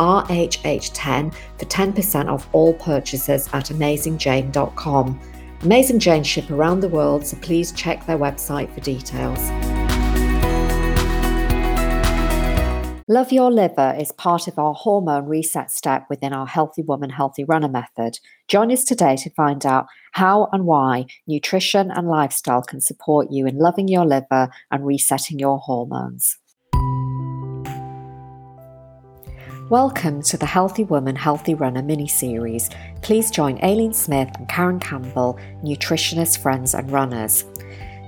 RHH10 for 10% off all purchases at AmazingJane.com. Amazing Jane ship around the world, so please check their website for details. Love Your Liver is part of our hormone reset step within our Healthy Woman, Healthy Runner method. Join us today to find out how and why nutrition and lifestyle can support you in loving your liver and resetting your hormones. Welcome to the Healthy Woman, Healthy Runner mini series. Please join Aileen Smith and Karen Campbell, nutritionists, friends, and runners.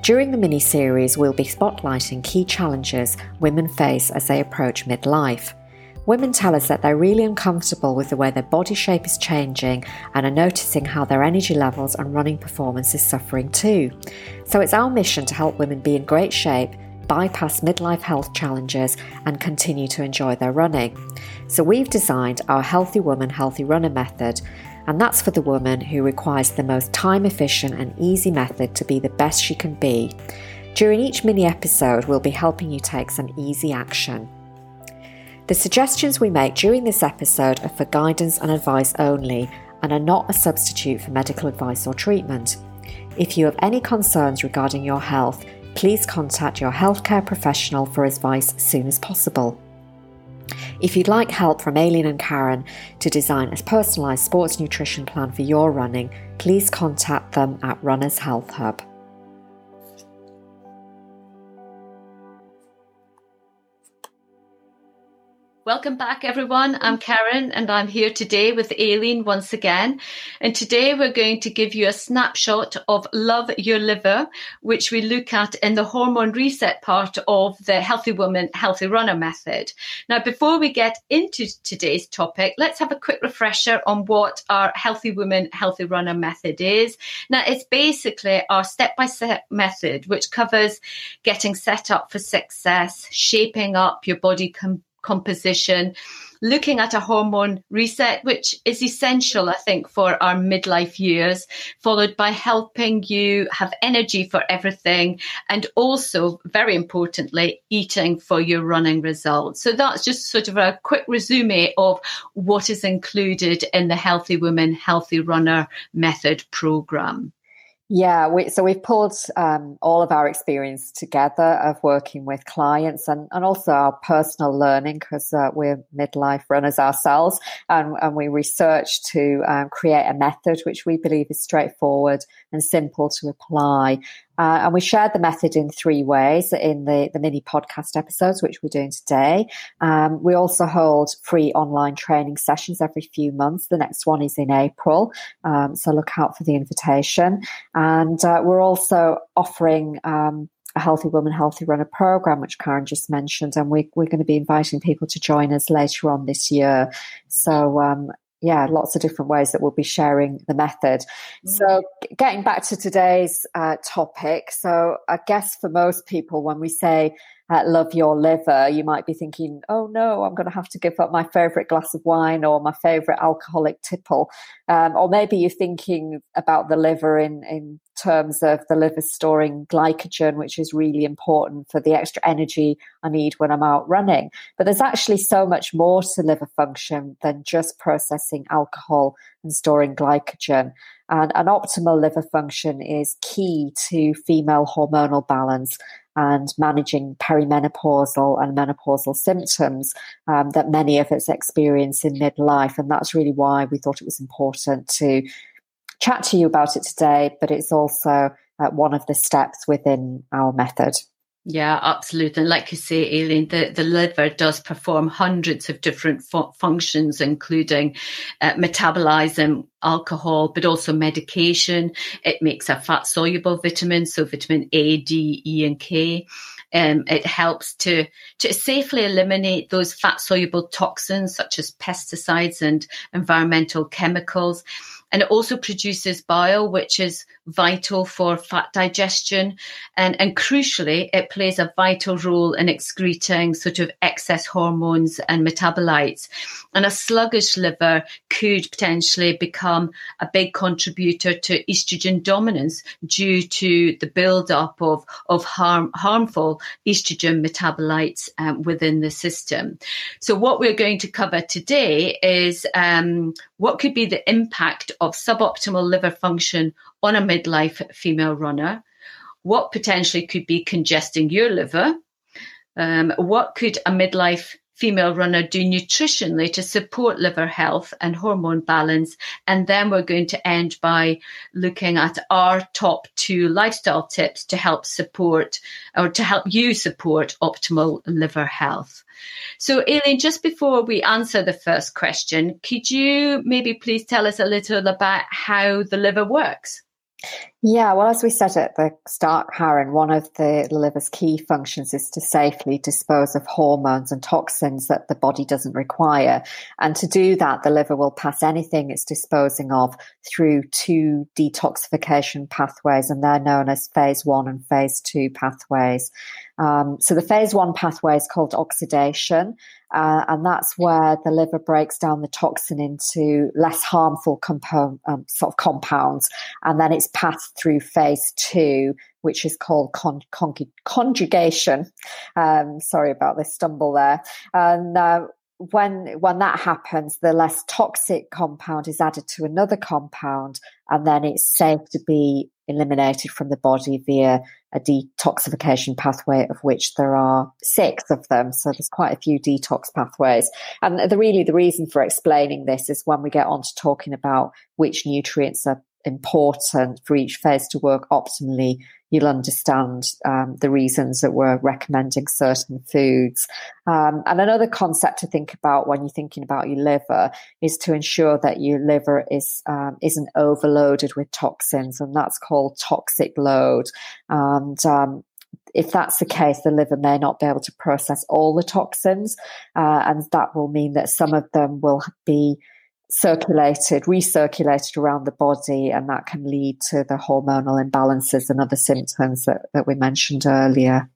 During the mini series, we'll be spotlighting key challenges women face as they approach midlife. Women tell us that they're really uncomfortable with the way their body shape is changing and are noticing how their energy levels and running performance is suffering too. So it's our mission to help women be in great shape bypass midlife health challenges and continue to enjoy their running. So, we've designed our Healthy Woman, Healthy Runner method, and that's for the woman who requires the most time efficient and easy method to be the best she can be. During each mini episode, we'll be helping you take some easy action. The suggestions we make during this episode are for guidance and advice only and are not a substitute for medical advice or treatment. If you have any concerns regarding your health, please contact your healthcare professional for advice as soon as possible. If you'd like help from Aileen and Karen to design a personalised sports nutrition plan for your running, please contact them at Runners Health Hub. Welcome back, everyone. I'm Karen, and I'm here today with Aileen once again. And today we're going to give you a snapshot of Love Your Liver, which we look at in the hormone reset part of the Healthy Woman, Healthy Runner method. Now, before we get into today's topic, let's have a quick refresher on what our Healthy Woman, Healthy Runner method is. Now, it's basically our step by step method, which covers getting set up for success, shaping up your body composition, looking at a hormone reset, which is essential, I think, for our midlife years, followed by helping you have energy for everything and also, very importantly, eating for your running results. So that's just sort of a quick resume of what is included in the Healthy Woman, Healthy Runner method program. Yeah, we, so we've pulled um, all of our experience together of working with clients and, and also our personal learning because uh, we're midlife runners ourselves. And, and we researched to um, create a method which we believe is straightforward and simple to apply. Uh, and we shared the method in three ways in the, the mini podcast episodes, which we're doing today. Um, we also hold free online training sessions every few months. The next one is in April. Um, so look out for the invitation. And uh, we're also offering um, a Healthy Woman, Healthy Runner program, which Karen just mentioned. And we, we're going to be inviting people to join us later on this year. So, um, yeah, lots of different ways that we'll be sharing the method. Mm-hmm. So, getting back to today's uh, topic. So, I guess for most people, when we say love your liver, you might be thinking, oh no, I'm going to have to give up my favorite glass of wine or my favorite alcoholic tipple. Um, or maybe you're thinking about the liver in, in terms of the liver storing glycogen, which is really important for the extra energy I need when I'm out running. But there's actually so much more to liver function than just processing alcohol and storing glycogen. And an optimal liver function is key to female hormonal balance and managing perimenopausal and menopausal symptoms um, that many of us experience in midlife. And that's really why we thought it was important to chat to you about it today, but it's also uh, one of the steps within our method. Yeah, absolutely. And like you say, Aileen, the, the liver does perform hundreds of different fu- functions, including uh, metabolizing alcohol, but also medication. It makes a fat soluble vitamin, so vitamin A, D, E, and K. Um, it helps to to safely eliminate those fat soluble toxins such as pesticides and environmental chemicals. And it also produces bile, which is vital for fat digestion. And, and crucially, it plays a vital role in excreting sort of excess hormones and metabolites. And a sluggish liver could potentially become a big contributor to estrogen dominance due to the buildup of, of harm, harmful estrogen metabolites um, within the system. So what we're going to cover today is um, what could be the impact of suboptimal liver function on a midlife female runner? What potentially could be congesting your liver? Um, what could a midlife female runner do nutritionally to support liver health and hormone balance? And then we're going to end by looking at our top two lifestyle tips to help support or to help you support optimal liver health. So, Aileen, just before we answer the first question, could you maybe please tell us a little about how the liver works? Yeah, well, as we said at the start, Karen, one of the liver's key functions is to safely dispose of hormones and toxins that the body doesn't require. And to do that, the liver will pass anything it's disposing of through two detoxification pathways, and they're known as phase one and phase two pathways. Um, so the phase one pathway is called oxidation, uh, and that's where the liver breaks down the toxin into less harmful compo- um, sort of compounds, and then it's passed through phase two, which is called con- con- conjugation. Um, sorry about this stumble there, and. Uh, when when that happens, the less toxic compound is added to another compound, and then it's safe to be eliminated from the body via a detoxification pathway, of which there are six of them. So there's quite a few detox pathways. And the really the reason for explaining this is when we get on to talking about which nutrients are important for each phase to work optimally, you'll understand um, the reasons that we're recommending certain foods. Um, and another concept to think about when you're thinking about your liver is to ensure that your liver is um, isn't overloaded with toxins, and that's called toxic load. And um, if that's the case, the liver may not be able to process all the toxins, uh, and that will mean that some of them will be circulated, recirculated around the body, and that can lead to the hormonal imbalances and other symptoms that, that we mentioned earlier.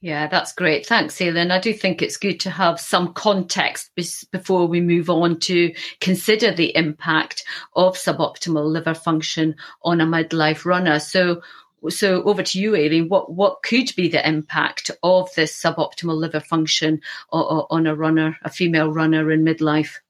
Yeah, that's great. Thanks, Aileen. I do think it's good to have some context before we move on to consider the impact of suboptimal liver function on a midlife runner. So, so over to you, Aileen. What what could be the impact of this suboptimal liver function on a runner, a female runner in midlife?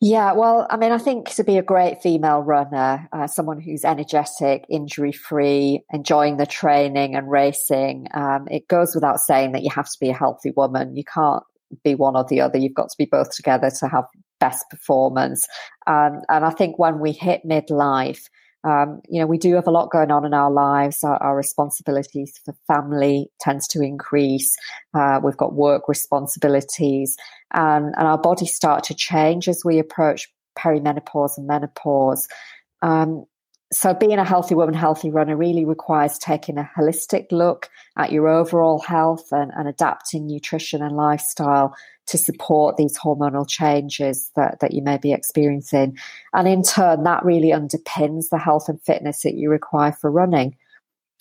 Yeah, well, I mean, I think to be a great female runner, uh, someone who's energetic, injury free, enjoying the training and racing, um, it goes without saying that you have to be a healthy woman. You can't be one or the other. You've got to be both together to have best performance. Um, and I think when we hit midlife, um, you know, we do have a lot going on in our lives. Our, our responsibilities for family tends to increase. Uh, we've got work responsibilities, and, and our bodies start to change as we approach perimenopause and menopause. Um, so, being a healthy woman, healthy runner really requires taking a holistic look at your overall health and, and adapting nutrition and lifestyle to support these hormonal changes that, that you may be experiencing. And in turn, that really underpins the health and fitness that you require for running.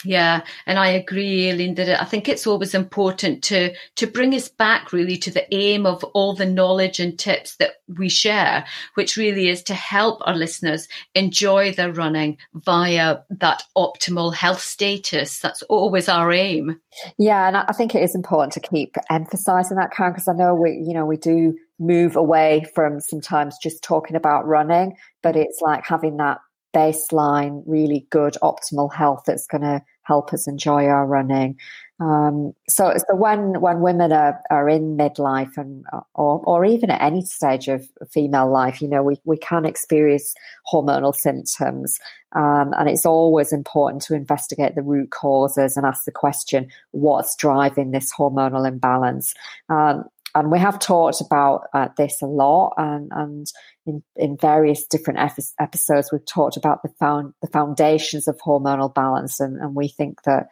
Yeah, and I agree, Linda. I think it's always important to to bring us back really to the aim of all the knowledge and tips that we share, which really is to help our listeners enjoy their running via that optimal health status. That's always our aim. Yeah, and I think it is important to keep emphasising that, Karen, because I know we, you know, we do move away from sometimes just talking about running, but it's like having that baseline, really good optimal health that's going to help us enjoy our running. Um, so, so when when women are, are in midlife and or or even at any stage of female life, you know, we we can experience hormonal symptoms, um, and it's always important to investigate the root causes and ask the question, what's driving this hormonal imbalance? Um, and we have talked about uh, this a lot, and, and in, in various different episodes, we've talked about the found the foundations of hormonal balance, and, and we think that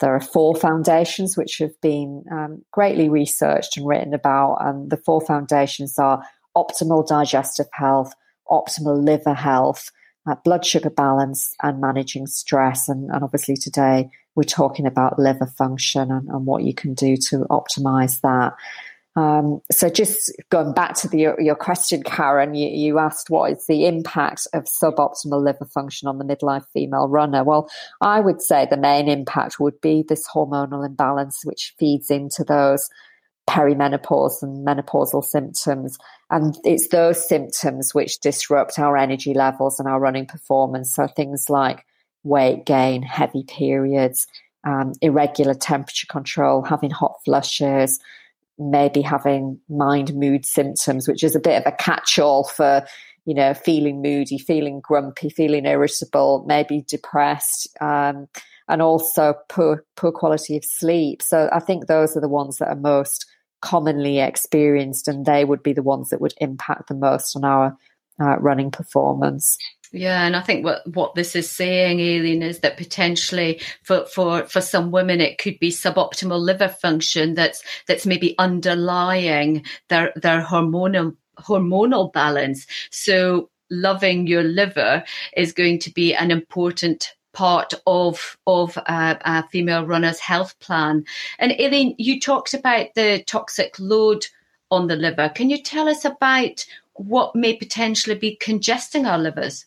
there are four foundations which have been um, greatly researched and written about, and the four foundations are optimal digestive health, optimal liver health, uh, blood sugar balance, and managing stress. And, and, obviously, today we're talking about liver function and, and what you can do to optimize that. Um, so just going back to the, your question, Karen, you, you, asked what is the impact of suboptimal liver function on the midlife female runner. Well, I would say the main impact would be this hormonal imbalance, which feeds into those perimenopause and menopausal symptoms. And it's those symptoms which disrupt our energy levels and our running performance. So things like weight gain, heavy periods, um, irregular temperature control, having hot flushes, maybe having mind mood symptoms, which is a bit of a catch all for, you know, feeling moody, feeling grumpy, feeling irritable, maybe depressed, um, and also poor, poor quality of sleep. So I think those are the ones that are most commonly experienced, and they would be the ones that would impact the most on our uh, running performance. Yeah, and I think what what this is saying, Aileen, is that potentially for, for, for some women it could be suboptimal liver function that's that's maybe underlying their their hormonal hormonal balance. So loving your liver is going to be an important part of of a female runner's health plan. And Aileen, you talked about the toxic load on the liver. Can you tell us about what may potentially be congesting our livers?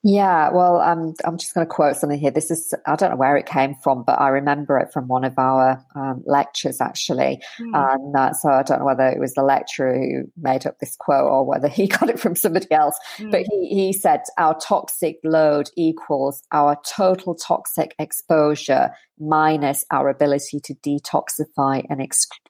Yeah, well, um, I'm just going to quote something here. This is, I don't know where it came from, but I remember it from one of our um, lectures actually. Mm. And uh, so I don't know whether it was the lecturer who made up this quote or whether he got it from somebody else. Mm. But he, he said, Our toxic load equals our total toxic exposure minus our ability to detoxify and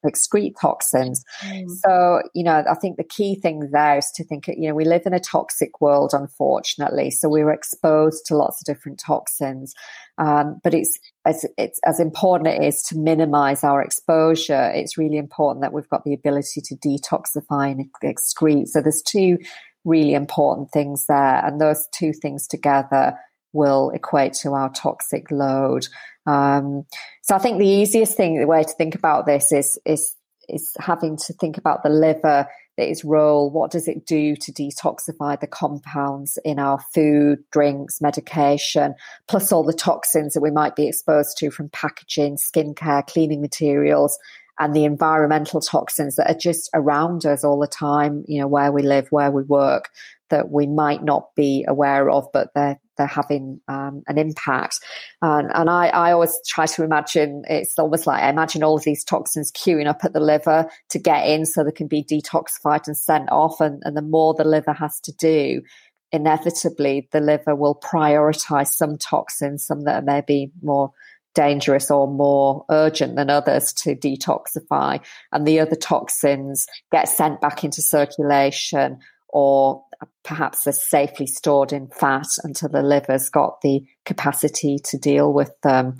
excrete toxins. Mm. So, you know, I think the key thing there is to think, you know, we live in a toxic world, unfortunately. So we're exposed to lots of different toxins. Um, but it's as it's as important it is to minimize our exposure. It's really important that we've got the ability to detoxify and excrete. So there's two really important things there, and those two things together will equate to our toxic load. Um, so I think the easiest thing, the way to think about this is is is having to think about the liver, its role. What does it do to detoxify the compounds in our food, drinks, medication, plus all the toxins that we might be exposed to from packaging, skincare, cleaning materials, and the environmental toxins that are just around us all the time. You know, where we live, where we work, that we might not be aware of, but they're they're having um, an impact. And, and I, I, always try to imagine it's almost like I imagine all of these toxins queuing up at the liver to get in so they can be detoxified and sent off. And, and the more the liver has to do, inevitably the liver will prioritize some toxins, some that are maybe more dangerous or more urgent than others to detoxify. And the other toxins get sent back into circulation or perhaps are safely stored in fat until the liver's got the capacity to deal with them.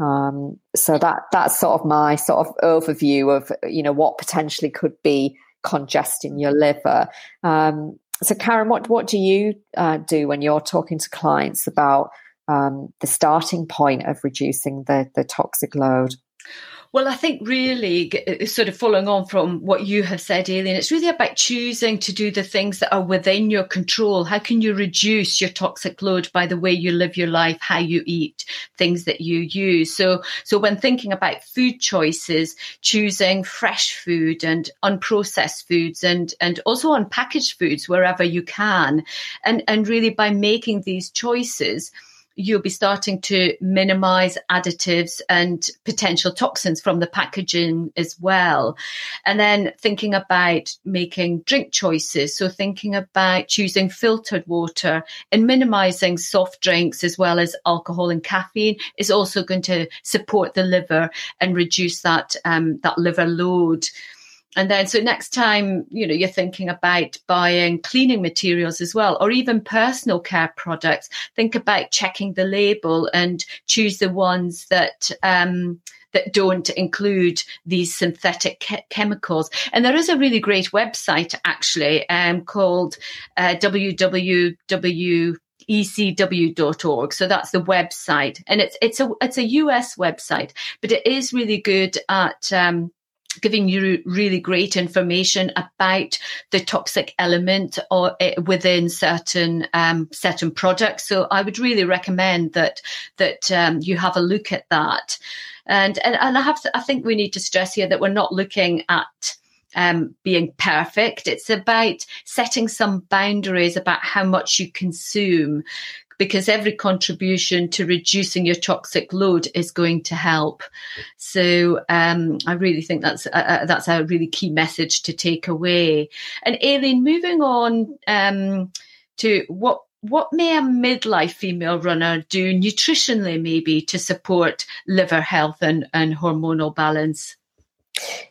Um, so that that's sort of my sort of overview of you know what potentially could be congesting your liver. Um, so, Karen, what what do you uh, do when you're talking to clients about um, the starting point of reducing the the toxic load? Well, I think really, uh, sort of following on from what you have said, Aileen, it's really about choosing to do the things that are within your control. How can you reduce your toxic load by the way you live your life, how you eat, things that you use? So, so when thinking about food choices, choosing fresh food and unprocessed foods and, and also unpackaged foods wherever you can. And, and really by making these choices, you'll be starting to minimize additives and potential toxins from the packaging as well. And then thinking about making drink choices. So thinking about choosing filtered water and minimizing soft drinks as well as alcohol and caffeine is also going to support the liver and reduce that, um, that liver load. And then, so next time, you know, you're thinking about buying cleaning materials as well, or even personal care products, think about checking the label and choose the ones that, um, that don't include these synthetic ke- chemicals. And there is a really great website actually um, called uh, www ecw.org. So that's the website, and it's it's a it's a US website, but it is really good at um, giving you really great information about the toxic element or eh, within certain um, certain products. So I would really recommend that that um, you have a look at that. And and, and I have to, I think we need to stress here that we're not looking at um, being perfect. It's about setting some boundaries about how much you consume because every contribution to reducing your toxic load is going to help. So um, I really think that's a, that's a really key message to take away. And Aileen, moving on um, to what what may a midlife female runner do nutritionally, maybe to support liver health and, and hormonal balance?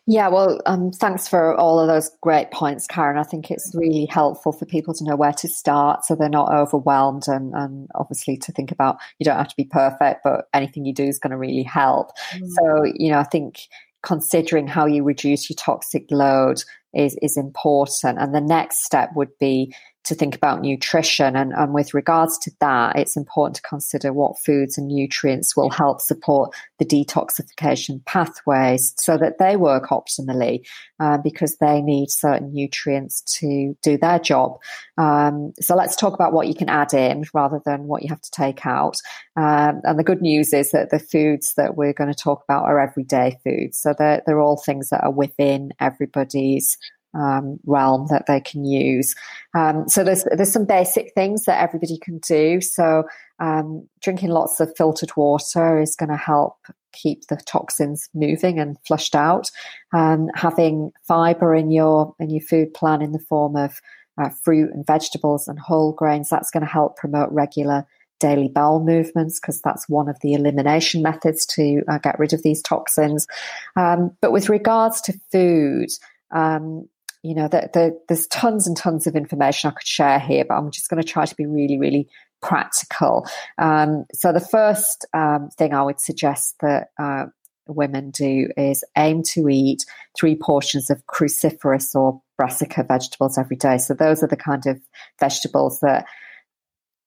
Yeah, well, um, thanks for all of those great points, Karen. I think it's really helpful for people to know where to start so they're not overwhelmed and, and obviously to think about you don't have to be perfect, but anything you do is going to really help. Mm. So, you know, I think considering how you reduce your toxic load is, is important. And the next step would be to think about nutrition. And, and with regards to that, it's important to consider what foods and nutrients will help support the detoxification pathways so that they work optimally uh, because they need certain nutrients to do their job. Um, so let's talk about what you can add in rather than what you have to take out. Um, and the good news is that the foods that we're going to talk about are everyday foods. So they're, they're all things that are within everybody's um, realm that they can use. Um, so there's there's some basic things that everybody can do. So um, drinking lots of filtered water is going to help keep the toxins moving and flushed out. Um, having fiber in your in your food plan in the form of uh, fruit and vegetables and whole grains that's going to help promote regular daily bowel movements because that's one of the elimination methods to uh, get rid of these toxins. Um, but with regards to food, um, you know, the, the, there's tons and tons of information I could share here, but I'm just going to try to be really, really practical. Um, so the first um, thing I would suggest that uh, women do is aim to eat three portions of cruciferous or brassica vegetables every day. So those are the kind of vegetables that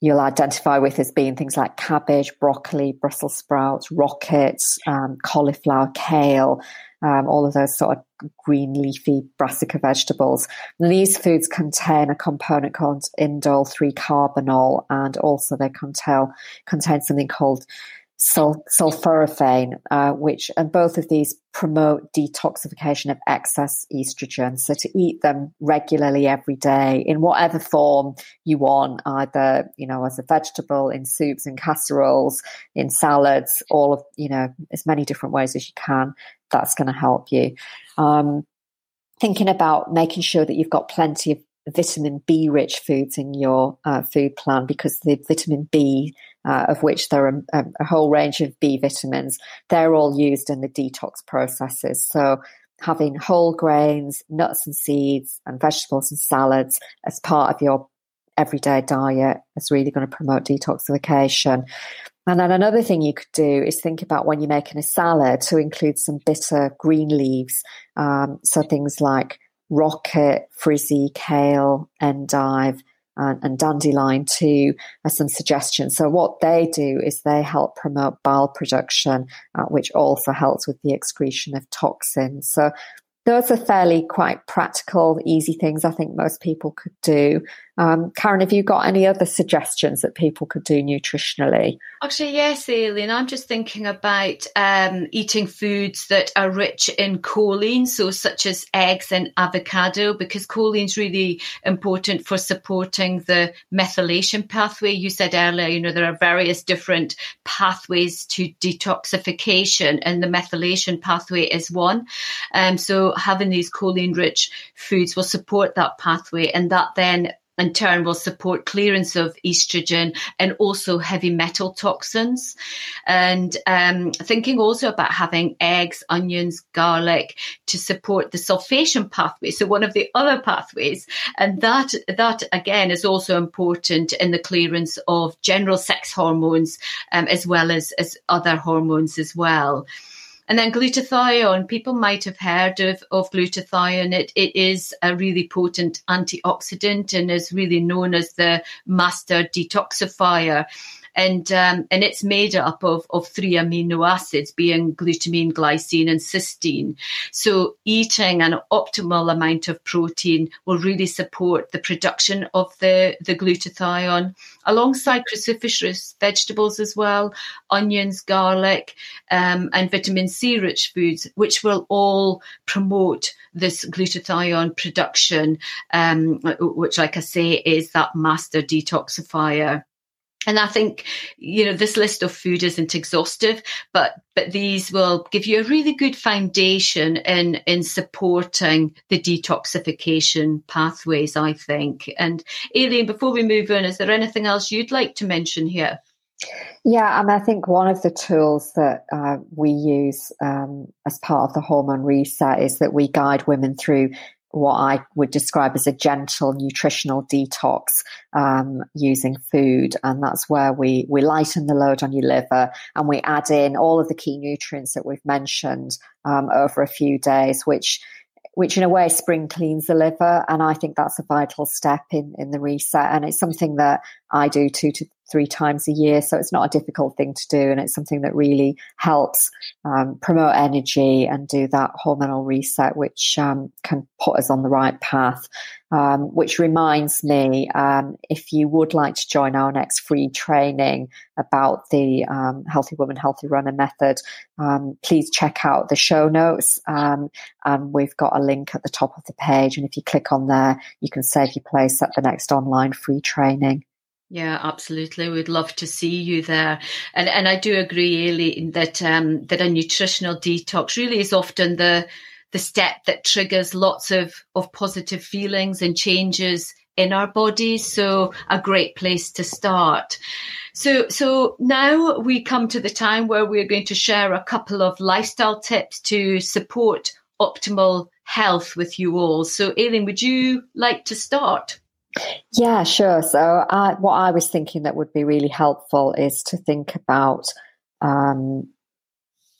you'll identify with as being things like cabbage, broccoli, Brussels sprouts, rockets, um, cauliflower, kale, um, all of those sort of green leafy brassica vegetables. And these foods contain a component called indole 3 carbinol, and also they contain, contain something called sul- sulforaphane, uh, which and both of these promote detoxification of excess estrogen. So to eat them regularly every day in whatever form you want, either you know as a vegetable, in soups, and casseroles, in salads, all of you know as many different ways as you can. That's going to help you. Um, thinking about making sure that you've got plenty of vitamin B rich foods in your uh, food plan because the vitamin B, uh, of which there are a, a, whole range of B vitamins, they're all used in the detox processes. So having whole grains, nuts and seeds, and vegetables and salads as part of your everyday diet is really going to promote detoxification. And then another thing you could do is think about when you're making a salad to include some bitter green leaves. Um, so things like rocket, frisée, kale, endive, and, and dandelion too as some suggestions. So what they do is they help promote bile production, uh, which also helps with the excretion of toxins. So those are fairly quite practical, easy things I think most people could do. Um, Karen, have you got any other suggestions that people could do nutritionally? Actually, yes, Aileen. I'm just thinking about um, eating foods that are rich in choline, so such as eggs and avocado, because choline is really important for supporting the methylation pathway. You said earlier, you know, there are various different pathways to detoxification, and the methylation pathway is one. Um, so having these choline-rich foods will support that pathway, and that then in turn will support clearance of estrogen and also heavy metal toxins. And um, thinking also about having eggs, onions, garlic to support the sulfation pathway. So one of the other pathways, and that that again is also important in the clearance of general sex hormones um, as well as as other hormones as well. And then glutathione, people might have heard of, of glutathione. It, it is a really potent antioxidant and is really known as the master detoxifier and um, and it's made up of, of three amino acids, being glutamine, glycine, and cysteine. So eating an optimal amount of protein will really support the production of the, the glutathione, alongside cruciferous vegetables as well, onions, garlic, um, and vitamin C rich foods, which will all promote this glutathione production, um, which, like I say, is that master detoxifier. And I think, you know, this list of food isn't exhaustive, but but these will give you a really good foundation in in supporting the detoxification pathways, I think. And Aileen, before we move on, is there anything else you'd like to mention here? Yeah, and I think one of the tools that uh, we use um, as part of the hormone reset is that we guide women through what I would describe as a gentle nutritional detox um, using food. And that's where we, we lighten the load on your liver and we add in all of the key nutrients that we've mentioned um, over a few days, which which in a way spring cleans the liver. And I think that's a vital step in, in the reset. And it's something that I do two to three times a year. So it's not a difficult thing to do. And it's something that really helps um, promote energy and do that hormonal reset, which um, can put us on the right path. Um, which reminds me, um, if you would like to join our next free training about the um, Healthy Woman, Healthy Runner method, um, please check out the show notes. and we've got a link at the top of the page. And if you click on there, you can save your place at the next online free training. Yeah, absolutely. We'd love to see you there. And and I do agree, Aileen, that um, that a nutritional detox really is often the the step that triggers lots of, of positive feelings and changes in our bodies. So a great place to start. So, so now we come to the time where we're going to share a couple of lifestyle tips to support optimal health with you all. So, Aileen, would you like to start? Yeah, sure. So, uh, what I was thinking that would be really helpful is to think about um,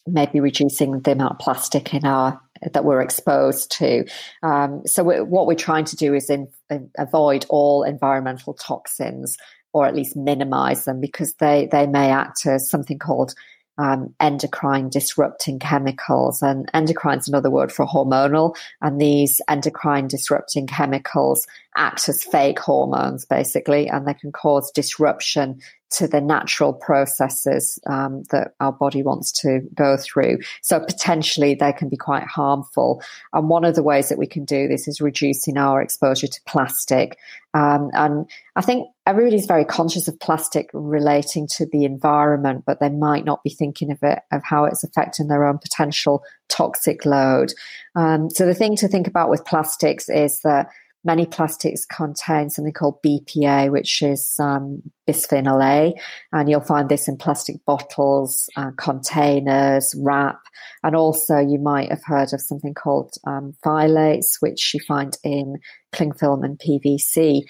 maybe reducing the amount of plastic in our that we're exposed to. Um, so, we're, what we're trying to do is in, in avoid all environmental toxins, or at least minimize them, because they they may act as something called um, endocrine disrupting chemicals. And endocrine is another word for hormonal. And these endocrine disrupting chemicals act as fake hormones, basically, and they can cause disruption to the natural processes um, that our body wants to go through. So potentially they can be quite harmful. And one of the ways that we can do this is reducing our exposure to plastic. Um, and I think everybody's very conscious of plastic relating to the environment, but they might not be thinking of it, of how it's affecting their own potential toxic load. Um, so the thing to think about with plastics is that many plastics contain something called BPA, which is um, bisphenol A, and you'll find this in plastic bottles, uh, containers, wrap, and also you might have heard of something called um, phthalates, which you find in cling film and PVC.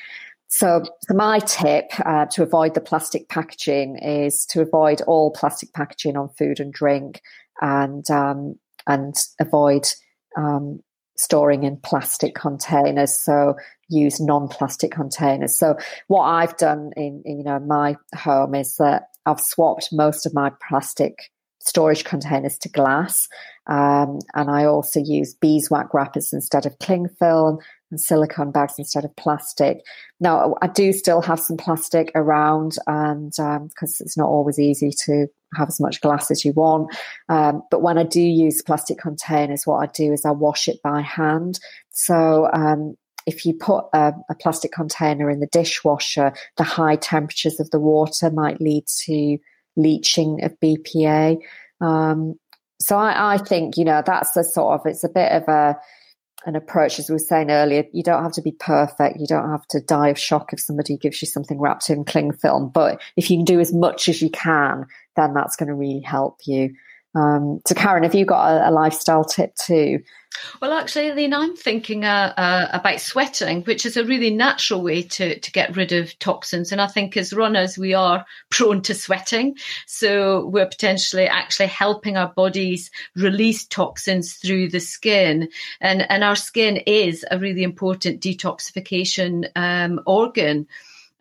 So, so my tip uh, to avoid the plastic packaging is to avoid all plastic packaging on food and drink, and um, and avoid um, storing in plastic containers. So use non-plastic containers. So what I've done in, in, you know my home is that I've swapped most of my plastic storage containers to glass, um, and I also use beeswax wrappers instead of cling film and silicone bags instead of plastic. Now I do still have some plastic around, and because um, it's not always easy to have as much glass as you want. Um, but when I do use plastic containers, what I do is I wash it by hand. So um, if you put a, a, plastic container in the dishwasher, the high temperatures of the water might lead to leaching of BPA. Um, so I, I, think you know that's a sort of it's a bit of a an approach, as we were saying earlier, you don't have to be perfect. You don't have to die of shock if somebody gives you something wrapped in cling film. But if you can do as much as you can, then that's going to really help you. Um, so, Karen, have you got a, a lifestyle tip too? Well, actually, Elaine, I'm thinking uh, uh, about sweating, which is a really natural way to, to get rid of toxins. And I think as runners, we are prone to sweating. So we're potentially actually helping our bodies release toxins through the skin. And, and our skin is a really important detoxification um, organ.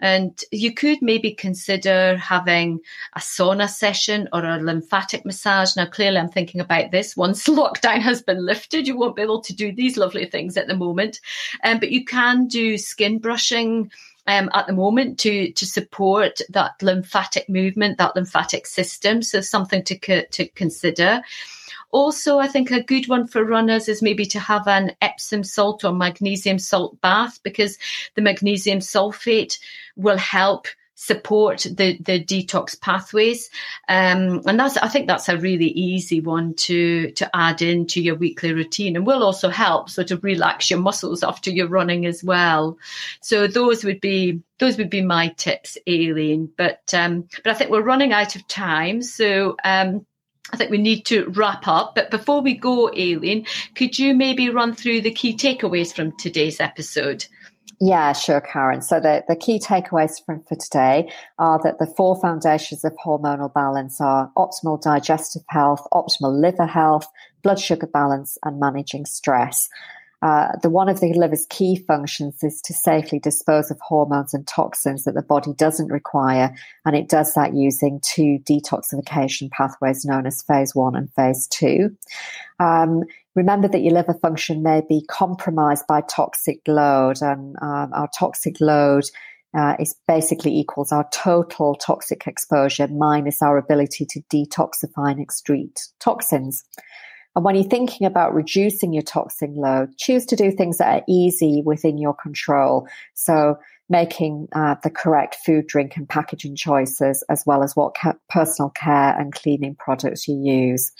And you could maybe consider having a sauna session or a lymphatic massage. Now, clearly, I'm thinking about this. Once lockdown has been lifted, you won't be able to do these lovely things at the moment. Um, but you can do skin brushing. Um, at the moment to to support that lymphatic movement, that lymphatic system. So something to co- to consider. Also, I think a good one for runners is maybe to have an Epsom salt or magnesium salt bath because the magnesium sulfate will help support the the detox pathways. Um, and that's i think that's a really easy one to to add into your weekly routine and will also help sort of relax your muscles after you're running as well. So those would be those would be my tips aileen. But um but i think we're running out of time. So um I think we need to wrap up. But before we go, Aileen, could you maybe run through the key takeaways from today's episode? Yeah, sure, Karen. So the, the key takeaways from for today are that the four foundations of hormonal balance are optimal digestive health, optimal liver health, blood sugar balance, and managing stress. Uh, the one of the liver's key functions is to safely dispose of hormones and toxins that the body doesn't require, and it does that using two detoxification pathways known as phase one and phase two. Um, remember that your liver function may be compromised by toxic load, and um, our toxic load. Uh, is basically equals our total toxic exposure minus our ability to detoxify and excrete toxins. And when you're thinking about reducing your toxin load, choose to do things that are easy within your control. So making uh, the correct food, drink, and packaging choices, as well as what ca- personal care and cleaning products you use.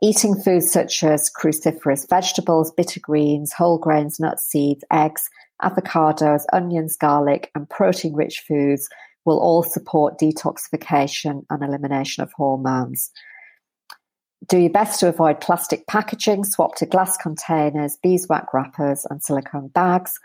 Eating foods such as cruciferous vegetables, bitter greens, whole grains, nuts, seeds, eggs, avocados, onions, garlic, and protein rich foods will all support detoxification and elimination of hormones. Do your best to avoid plastic packaging, swap to glass containers, beeswax wrappers, and silicone bags.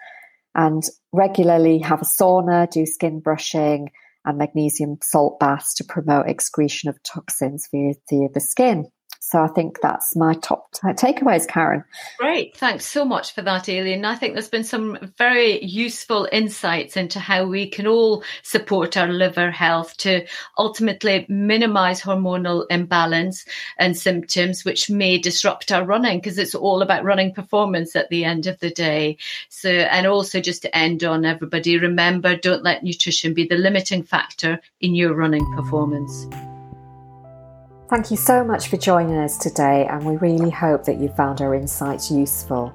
And regularly have a sauna, do skin brushing, and magnesium salt baths to promote excretion of toxins via the, the skin. So I think that's my top takeaways, Karen. Great. Thanks so much for that, Aileen. I think there's been some very useful insights into how we can all support our liver health to ultimately minimize hormonal imbalance and symptoms, which may disrupt our running because it's all about running performance at the end of the day. So, and also just to end on everybody, remember, don't let nutrition be the limiting factor in your running performance. Thank you so much for joining us today, and we really hope that you found our insights useful.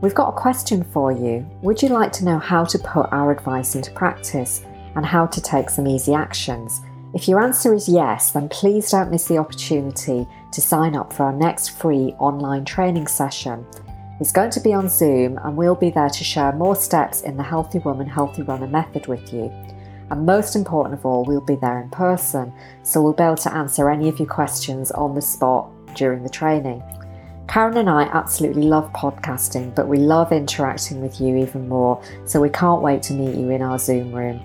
We've got a question for you. Would you like to know how to put our advice into practice and how to take some easy actions? If your answer is yes, then please don't miss the opportunity to sign up for our next free online training session. It's going to be on Zoom, and we'll be there to share more steps in the Healthy Woman, Healthy Runner method with you. And most important of all, we'll be there in person, so we'll be able to answer any of your questions on the spot during the training. Karen and I absolutely love podcasting, but we love interacting with you even more, so we can't wait to meet you in our Zoom room.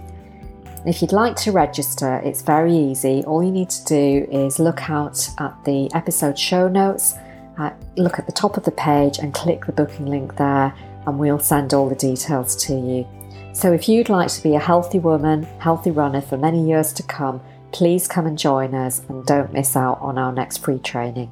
If you'd like to register, it's very easy. All you need to do is look out at the episode show notes, uh, look at the top of the page, and click the booking link there, and we'll send all the details to you. So if you'd like to be a healthy woman, healthy runner for many years to come, please come and join us and don't miss out on our next free training.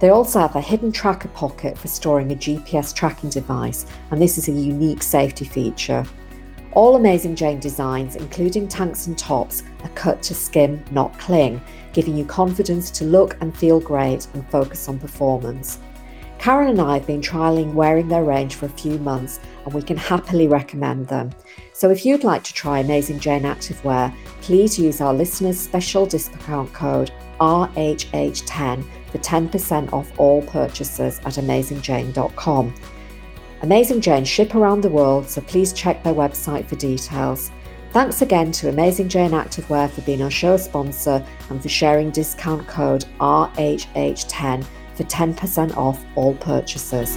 They also have a hidden tracker pocket for storing a GPS tracking device, and this is a unique safety feature. All Amazing Jane designs, including tanks and tops, are cut to skim, not cling, giving you confidence to look and feel great and focus on performance. Karen and I have been trialling wearing their range for a few months and we can happily recommend them. So if you'd like to try Amazing Jane Activewear, please use our listeners' special discount code RHH10 for 10% off all purchases at AmazingJane.com. Amazing Jane ship around the world, so please check their website for details. Thanks again to Amazing Jane Activewear for being our show sponsor and for sharing discount code RHH10 for 10% off all purchases.